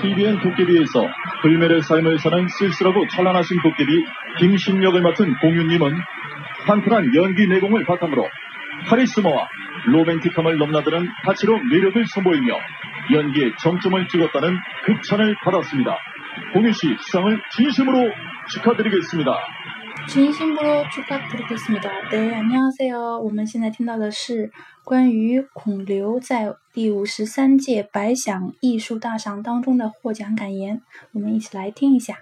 TVN 도깨비에서 불멸의 삶을 사는 쓸쓸하고 찬란하신 도깨비 김신역을 맡은 공윤님은 탄탄한 연기 내공을 바탕으로 카리스마와 로맨틱함을 넘나드는 가치로 매력을 선보이며 연기에 정점을 찍었다는 극찬을 받았습니다. 공윤 씨 수상을 진심으로 축하드리겠습니다. 진심으로 축하드리겠습니다. 네, 안녕하세요. 我们现在听到的是关于孔刘在第五十三届百想艺术大赏当中的获奖感言，我们一起来听一下。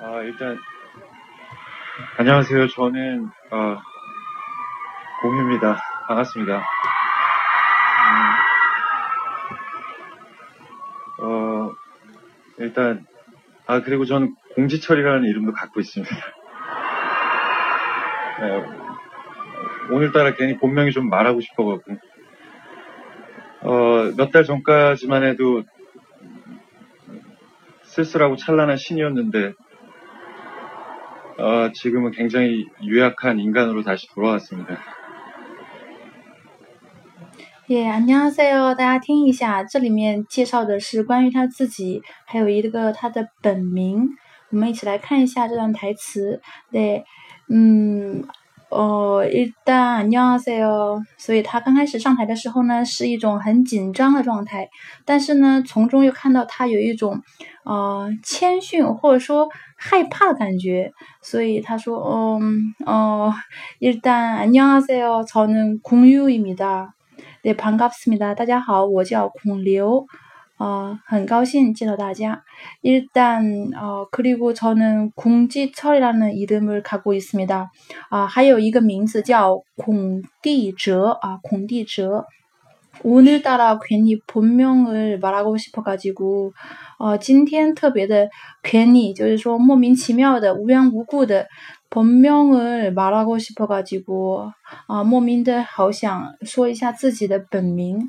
아, 일단, 안녕하세요. 저는, 어, 공유입니다. 반갑습니다. 음, 어, 일단, 아, 그리고 저는 공지철이라는 이름도 갖고 있습니다. 네, 오늘따라 괜히 본명이 좀 말하고 싶어갖고, 어, 몇 달 전까지만 해도 쓸쓸하고 찬란한 신이었는데, 어, 지금은 굉장히 유약한 인간으로 다시 돌아왔습니다. 耶，안녕하세요，大家听一下，这里面介绍的是关于他自己，还有一个他的本名。我们一起来看一下这段台词。对，嗯， 哦，일단안녕하세요。所以他刚开始上台的时候呢，是一种很紧张的状态，但是呢，从中又看到他有一种呃谦逊或者说害怕的感觉，所以他说，嗯，哦，일단안녕하세요，저는공유입니다。 对，반갑습니다大家好，我叫孔刘， 呃，很高兴见到大家。일단어그리고저는공지철이라는이름을갖고있습니다啊，还有一个名字叫孔地哲啊，孔地哲。오늘따라괜히본명을말하고싶어가지고呃，今天特别的괜히就是说莫名其妙的、无缘无故的。本名을말하고싶어가지고啊，莫名的好想说一下自己的本名。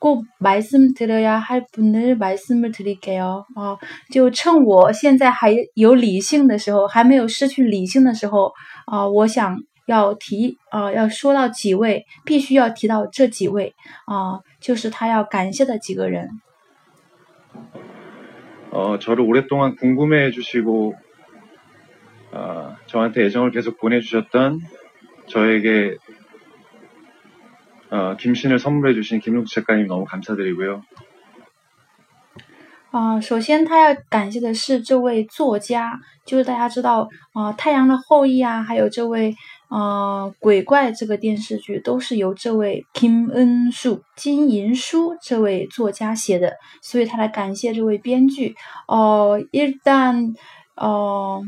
꼭 말씀드려야 할 분을 말씀을 드릴게요. 啊，就趁我现在还有理性的时候，还没有失去理性的时候，啊，我想要提啊，要说到几位，必须要提到这几位啊，就是他要感谢的几个人。 어, 저를 오랫동안 궁금해 해주시고, 어, 저한테 애정을 계속 보내주셨던 저에게 어, 김신을 선물해 주신 김용수 작가님 너무 감사드리고요. 啊、首先他要感谢的是这位作家，就是大家知道啊，《太阳的后裔》啊，还有这位呃鬼怪这个电视剧，都是由这位金恩树金银书这位作家写的，所以他来感谢这位编剧。哦、일단어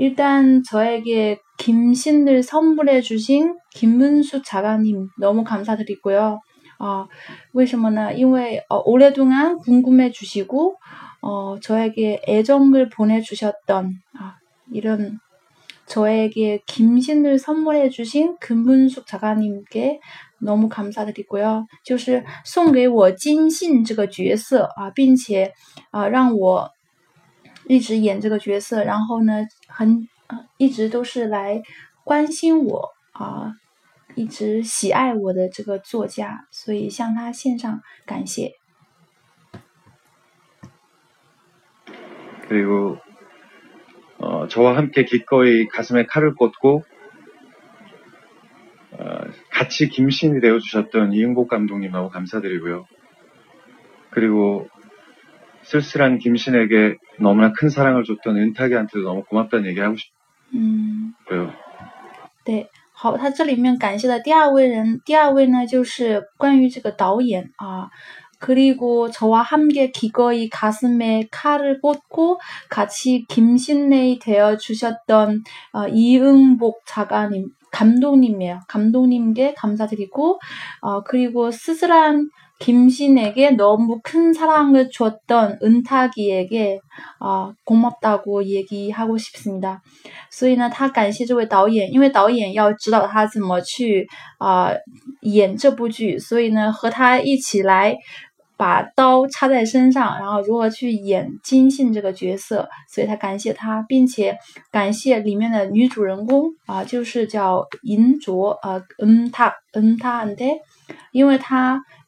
일단저에게김신을선물해주신김은수작가님너무감사드리고요 아, 为什么呢？因为어 오래동안 궁금해 주시고 어 저에게 애정을 보내 주셨던 아, 이런 저에게 김신을 선물해 주신 금문숙 작가님께 너무 감사드리고요. 就是送给我金信这个角色啊，并且啊让我一直演这个角色，然后呢， 很一直都是来关心我啊。一直喜爱我的这个作家，所以向他献上感谢。 그리고 어, 저와 함께 기꺼이 가슴에 칼을 꽂고 어, 같이 김신이 되어주셨던 이응복 감독님하고 감사드리고요. 그리고 쓸쓸한 김신에게 너무나 큰 사랑을 줬던 은탁이한테도 너무 고맙다는 얘기 하고 嗯， 싶고요. 对，好，他这里面感谢的第二位人，第二位呢就是关于这个导演啊。그리고저와함께기거이가슴에칼을꽂고같이김신레이되어주셨던어이응복작가님감독님이에요감독님께감사드리고어그리고스스란 김신에게 너무 큰 사랑을 줬던 은탁이에게 아 고맙다고 얘기하고 싶습니다. 所以呢，他感谢这位导演，因为导演要指导他怎么去啊、演这部剧，所以呢，和他一起来把刀插在身上，然后如何去演金信这个角色，所以他感谢他，并且感谢里面的女主人公啊、就是叫银卓啊，嗯，他嗯他安的，因为他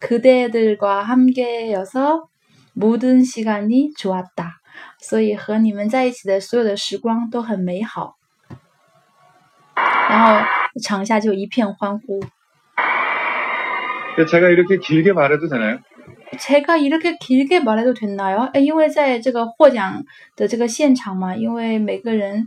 그대들과 함께여서 모든 시간이 좋았다. 所以和你们在一起的所有的时光都很美好。然后场下就一片欢呼。 제가 이렇게 길게 말해도 되나요? 제가 이렇게 길게 말해도 됐나요? 因为在这个获奖的这个现场嘛，因为每个人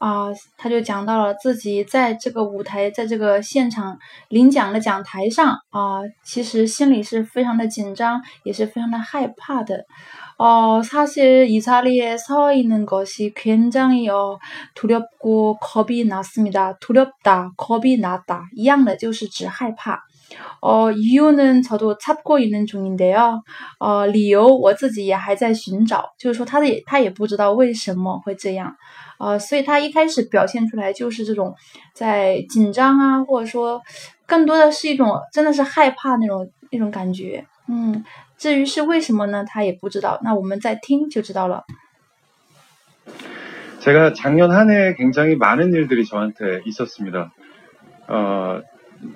啊、他就讲到了自己在这个舞台，在这个现场领奖的讲台上啊、其实心里是非常的紧张，也是非常的害怕的。어, 사실 이 자리에 서 있는 것이 굉장히 어, 두렵고 겁이 났습니다. 두렵다, 겁이 났다. 一样的就是指害怕. 어, 이유는 저도 찾고 있는 중인데요. 어, 理由我自己也还在寻找，就是说他的也他也不知道为什么会这样。 呃，所以他一开始表现出来就是这种在紧张啊，或者说更多的是一种真的是害怕那种那种感觉。嗯，至于是为什么呢，他也不知道。那我们再听就知道了。 제가 작년 한 해 굉장히 많은 일들이 저한테 있었습니다. 어,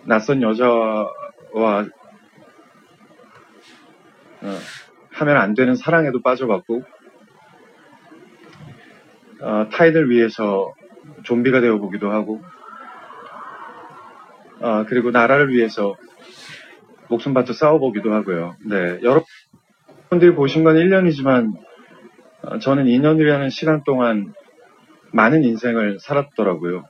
낯선 여자와 어, 하면 안 되는 사랑에도 빠져봤고 어, 타인을 위해서 좀비가 되어 보기도 하고 어, 그리고 나라를 위해서 목숨 바쳐 싸워보기도 하고요. 네, 여러분들이 보신 건 1년이지만 어, 저는 2년이라는 시간 동안 많은 인생을 살았더라고요.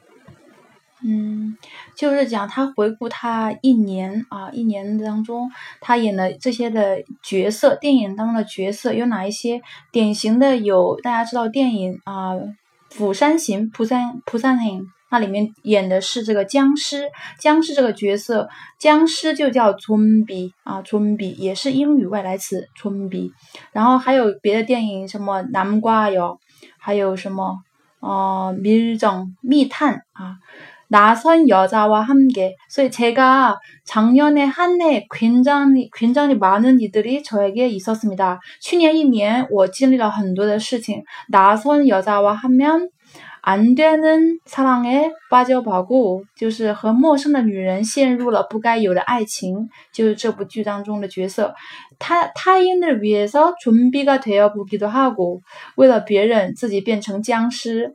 嗯，就是讲他回顾他一年啊，一年当中他演的这些的角色，电影当中的角色有哪一些典型的？有大家知道电影啊，《釜山行》《釜山釜山行》，那里面演的是这个僵尸，僵尸这个角色，僵尸就叫村 b 啊村 b 也是英语外来词村 b。然后还有别的电影，什么《南瓜哟》，还有什么呃《密种密探》啊。 나선 여자와 함께. 그래서 제가 작년에 한 해 굉장히 굉장히 많은 일들이 저에게 있었습니다. 去年一年我经历了很多的事情. 나선 여자와 하면 안 되는 사랑에 빠져가고 就是和陌生的女人陷入了不该有的爱情就是这部剧当中的角色他 타인을 위해서 좀비가 되어 보기도 하고 为了别人自己变成僵尸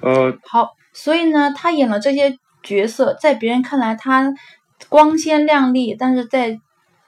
呃好，所以呢，他演了这些角色，在别人看来他光鲜亮丽，但是在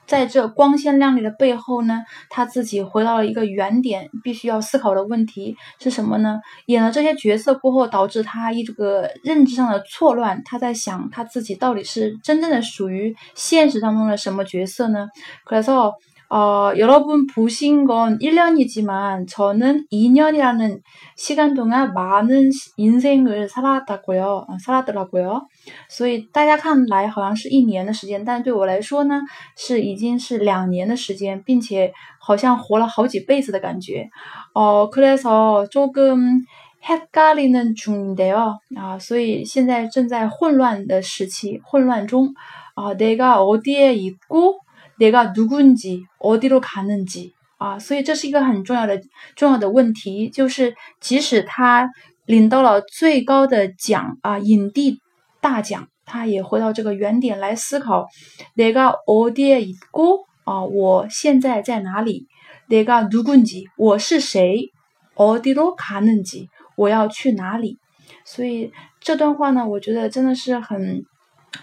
在这光鲜亮丽的背后呢，他自己回到了一个原点，必须要思考的问题是什么呢？演了这些角色过后，导致他一这个认知上的错乱，他在想他自己到底是真正的属于现实当中的什么角色呢？可是哦。 어, 여러분 보신 건 1년이지만 저는 2년이라는 시간 동안 많은 인생을 살았다고요. 아, 살았더라고요. 所以大家看来好像是一年的时间，但对我来说呢是已经是两年的时间，并且好像活了好几辈子的感觉。 어, 그래서 조금 헷갈리는 중인데요. 아, 所以现在正在混乱的时期，混乱中。아, 내가 어디에 있고 내가 누군지 어디로 가는지 啊，所以这是一个很重要的、重要的问题，就是即使他领到了最高的奖啊，影帝大奖，他也回到这个原点来思考：내가 어디에 있고 아, 我现在在哪里？내가 누군지 我是谁？어디로 가는지我要去哪里？所以这段话呢，我觉得真的是很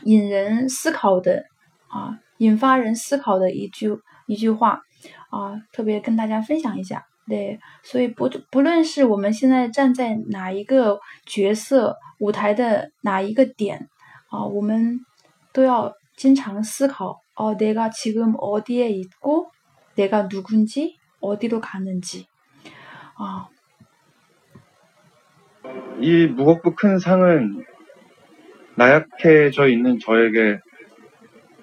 引人思考的啊。 引发人思考的一句一句话啊，特别跟大家分享一下。对，所以不不论是我们现在站在哪一个角色舞台的哪一个点啊，我们都要经常思考。哦，내가지금어디에있고내가누군지어디로가는지啊。이무겁고큰상은나약해져있는저에게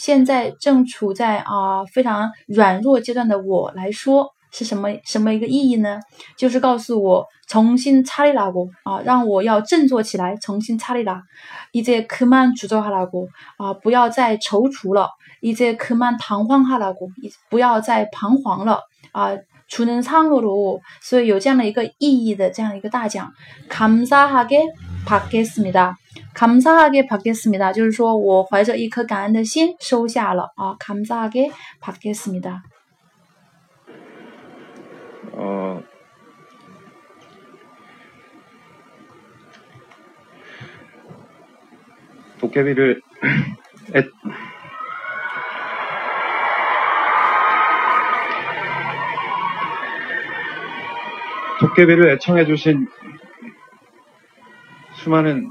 现在正处在啊非常软弱阶段的我来说是什么什么一个意义呢？就是告诉我重新擦里拉过啊，让我要振作起来，重新擦里拉。이제그만주저하라고啊，不要再踌躇了。이제그만당황하라 고， 不要再彷徨了啊。주는상으 로， 所以有这样的一个意义的这样一个大奖。감사하게받겠습니다 감사하게받겠습니다就是说我怀着一颗感恩的心收下了啊。감사하게받겠습니 다。 어， 도깨비를 애， 도깨비를 애청해 주신 수많은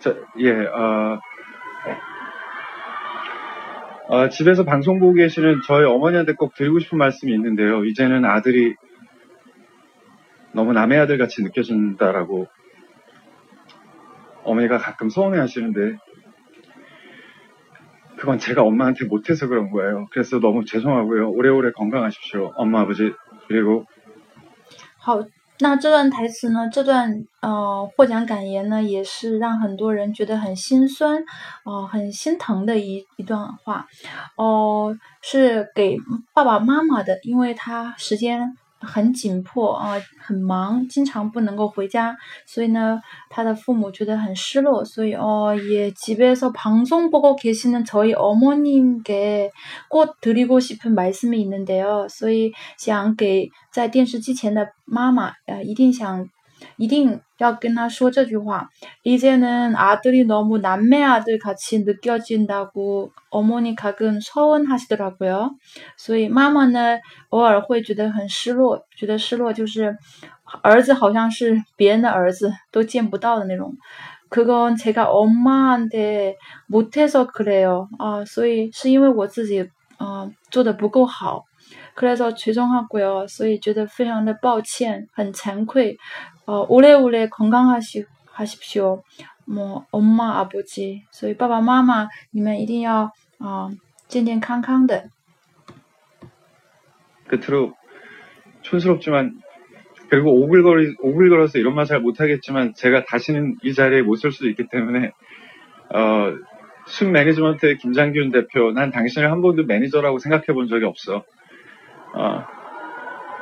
저, 예, 어, 어, 집에서 방송 보고 계시는 저희 어머니한테 꼭 드리고 싶은 말씀이 있는데요. 이제는 아들이 너무 남의 아들 같이 느껴진다라고 어머니가 가끔 서운해 하시는데 그건 제가 엄마한테 못해서 그런 거예요. 그래서 너무 죄송하고요. 오래오래 건강하십시오. 엄마, 아버지. 그리고 好，那这段台词呢，这段呃获奖感言呢，也是让很多人觉得很心酸，呃，很心疼的一一段话，哦、是给爸爸妈妈的，因为他时间很紧迫啊、很忙，经常不能够回家，所以呢，他的父母觉得很失落，所以어 예, 집에서 방송 보고 계시는 저희 어머님께 꼭 드리고 싶은 말씀이 있는데요. 所以想给在电视机前的妈妈，呃，一定想， 一定要跟她说这句话。이제는 아들이 너무 남매 아들 같이 느껴진다고 어머니 가끔 서운하시더라고요. 所以妈妈呢，偶尔会觉得很失落，觉得失落就是儿子好像是别人的儿子，都见不到的那种。 그건 제가 엄마한테 못해서 그래요. 아, 所以是因为我自己呃做的不够好， 그래서 죄송하고요. 所以觉得非常的抱歉，很惭愧。 呃， 오래오래 건강하시 하십시오. 뭐 엄마 아버지. 所以爸爸妈妈你们一定要啊、呃健健康康的。 끝으로 촌스럽지만 그리고 오글거리 오글거려서 이런 말 잘 못하겠지만 제가 다시는 이 자리에 못 설 수도 있기 때문에 어, 순 매니지먼트의 김장균 대표 난 당신을 한 번도 매니저라고 생각해 본 적이 없어. 어,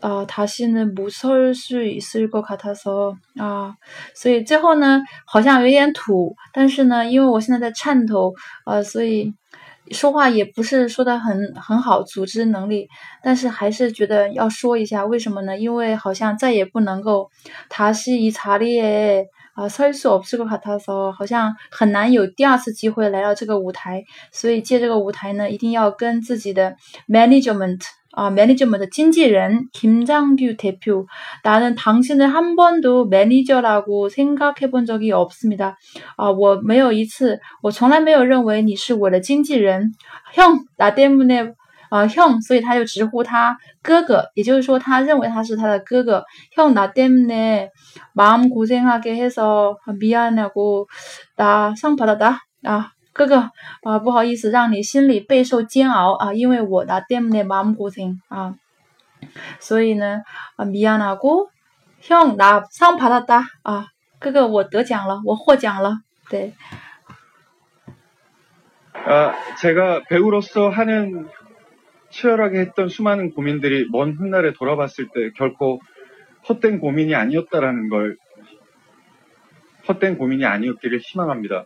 어다시는못설수있을것같아서啊，所以最后呢，好像有点土，但是呢，因为我现在在颤抖，呃，所以。说话也不是说的很很好，组织能力，但是还是觉得要说一下，为什么呢？因为好像再也不能够다시이자리에 啊설수없을것같아서好像很难有第二次机会来到这个舞台，所以借这个舞台呢，一定要跟自己的 management 啊 management 经纪人 김장규 대표 나는 당신을 한 번도 매니저라고 생각해 본 적이 없습니다. 啊，我没有一次，我从来没有认为你是我的经纪人。형，나때문에 啊，형，所以他就直呼他哥哥，也就是说，他认为他是他的哥哥。형，나때문에마음고생하게해서미안하고나상받았다啊，哥哥啊，不好意思，让你心里备受煎熬啊，因为我나때문에마음고생啊，所以呢，啊，미안하고형나상받았다啊，哥哥，我得奖了，我获奖了，对。 아, 제가 배우로서 하는 치열하게 했던 수많은 고민들이 먼 훗날에 돌아봤을 때 결코 헛된 고민이 아니었다라는 걸 헛된 고민이 아니었기를 희망합니다.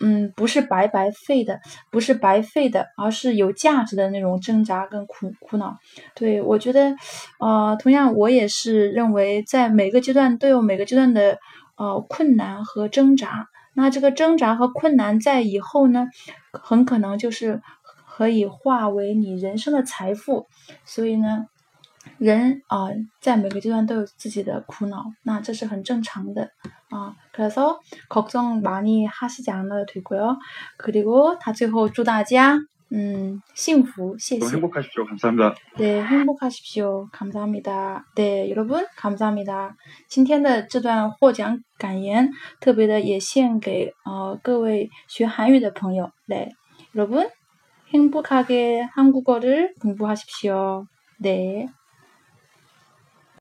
嗯，不是白白费的，不是白费的，而是有价值的那种挣扎跟苦苦恼。对我觉得，呃，同样我也是认为，在每个阶段都有每个阶段的呃困难和挣扎。那这个挣扎和困难在以后呢，很可能就是可以化为你人生的财富。所以呢，人啊，在每个阶段都有自己的苦恼，那这是很正常的啊。그래서걱정많이하시지않아도되고요그리고他最后祝大家嗯幸福，谢谢。 행복하십시오。 감사합니다。 对，행복하십시 오， 감사합니 다。 对，여러분감사합니 다。 今天的这段获奖感言，特别的也献给呃各位学韩语的朋友。对，여러분행복하게한국어를공부하십시 오。 对。